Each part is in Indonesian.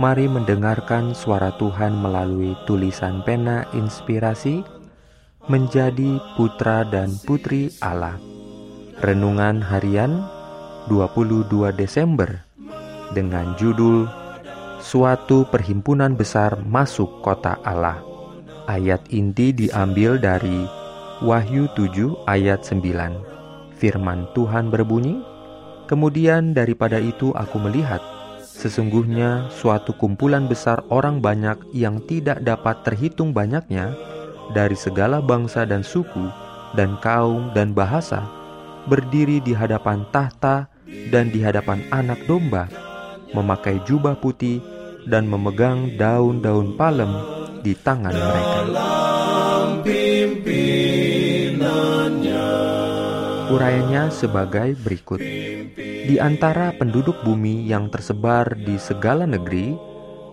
Mari mendengarkan suara Tuhan melalui tulisan pena inspirasi menjadi putra dan putri Allah. Renungan harian 22 Desember dengan judul Suatu perhimpunan besar masuk kota Allah. Ayat inti diambil dari Wahyu 7 ayat 9. Firman Tuhan berbunyi, Kemudian daripada itu aku melihat Sesungguhnya suatu kumpulan besar orang banyak yang tidak dapat terhitung banyaknya dari segala bangsa dan suku dan kaum dan bahasa berdiri di hadapan tahta dan di hadapan anak domba memakai jubah putih dan memegang daun-daun palem di tangan mereka. Urayanya sebagai berikut. Di antara penduduk bumi yang tersebar di segala negeri,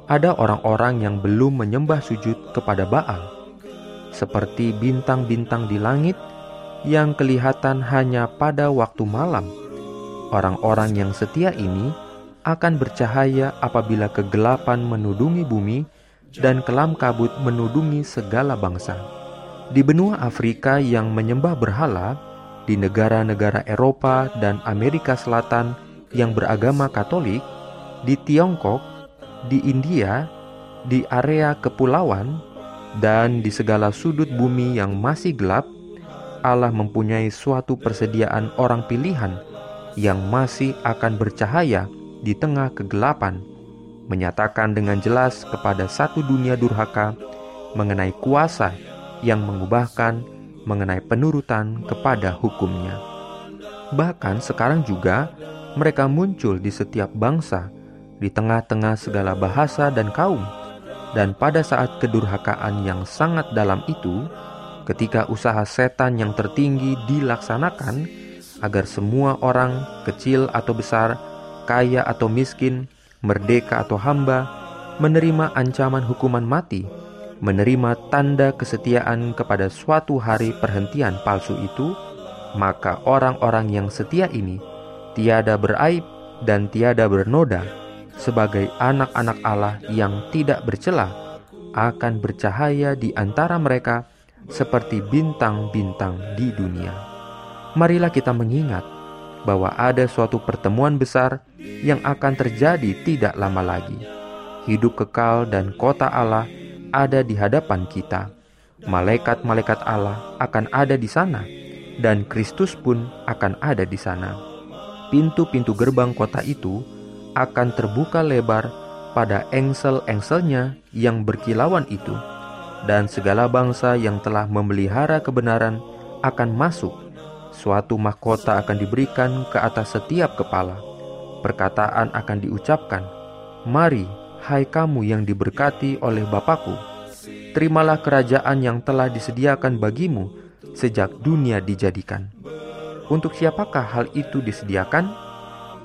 ada orang-orang yang belum menyembah sujud kepada Baal, seperti bintang-bintang di langit yang kelihatan hanya pada waktu malam. Orang-orang yang setia ini akan bercahaya apabila kegelapan menudungi bumi dan kelam kabut menudungi segala bangsa. Di benua Afrika yang menyembah berhala, di negara-negara Eropa dan Amerika Selatan yang beragama Katolik, di Tiongkok, di India, di area kepulauan, dan di segala sudut bumi yang masih gelap, Allah mempunyai suatu persediaan orang pilihan yang masih akan bercahaya di tengah kegelapan, menyatakan dengan jelas kepada satu dunia durhaka mengenai kuasa yang mengubahkan mengenai penurutan kepada hukumnya. Bahkan sekarang juga mereka muncul di setiap bangsa, di tengah-tengah segala bahasa dan kaum. Dan pada saat kedurhakaan yang sangat dalam itu, ketika usaha setan yang tertinggi dilaksanakan, agar semua orang, kecil atau besar, kaya atau miskin, merdeka atau hamba, menerima ancaman hukuman mati menerima tanda kesetiaan kepada suatu hari perhentian palsu itu, maka orang-orang yang setia ini tiada beraib dan tiada bernoda sebagai anak-anak Allah yang tidak bercela akan bercahaya di antara mereka seperti bintang-bintang di dunia. Marilah kita mengingat bahwa ada suatu pertemuan besar yang akan terjadi tidak lama lagi. Hidup kekal dan kota Allah ada di hadapan kita. Malaikat-malaikat Allah akan ada di sana, dan Kristus pun akan ada di sana. Pintu-pintu gerbang kota itu akan terbuka lebar pada engsel-engselnya yang berkilauan itu, dan segala bangsa yang telah memelihara kebenaran akan masuk. Suatu mahkota akan diberikan ke atas setiap kepala. Perkataan akan diucapkan, "Mari, hai kamu yang diberkati oleh Bapakku, terimalah kerajaan yang telah disediakan bagimu sejak dunia dijadikan. Untuk siapakah hal itu disediakan?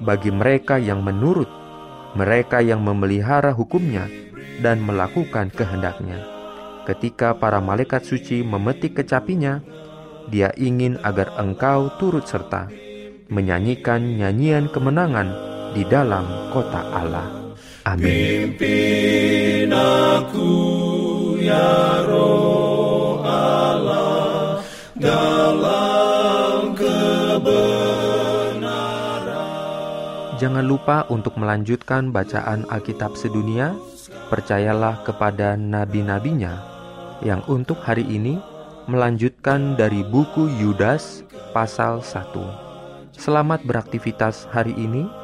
Bagi mereka yang menurut, mereka yang memelihara hukumnya dan melakukan kehendaknya. Ketika para malaikat suci memetik kecapinya, dia ingin agar engkau turut serta menyanyikan nyanyian kemenangan di dalam kota Allah. Amin. Pimpin aku ya roh Allah dalam kebenaran. Jangan lupa untuk melanjutkan bacaan Alkitab sedunia. Percayalah kepada nabi-nabinya yang untuk hari ini melanjutkan dari buku Yudas pasal 1. Selamat beraktivitas hari ini.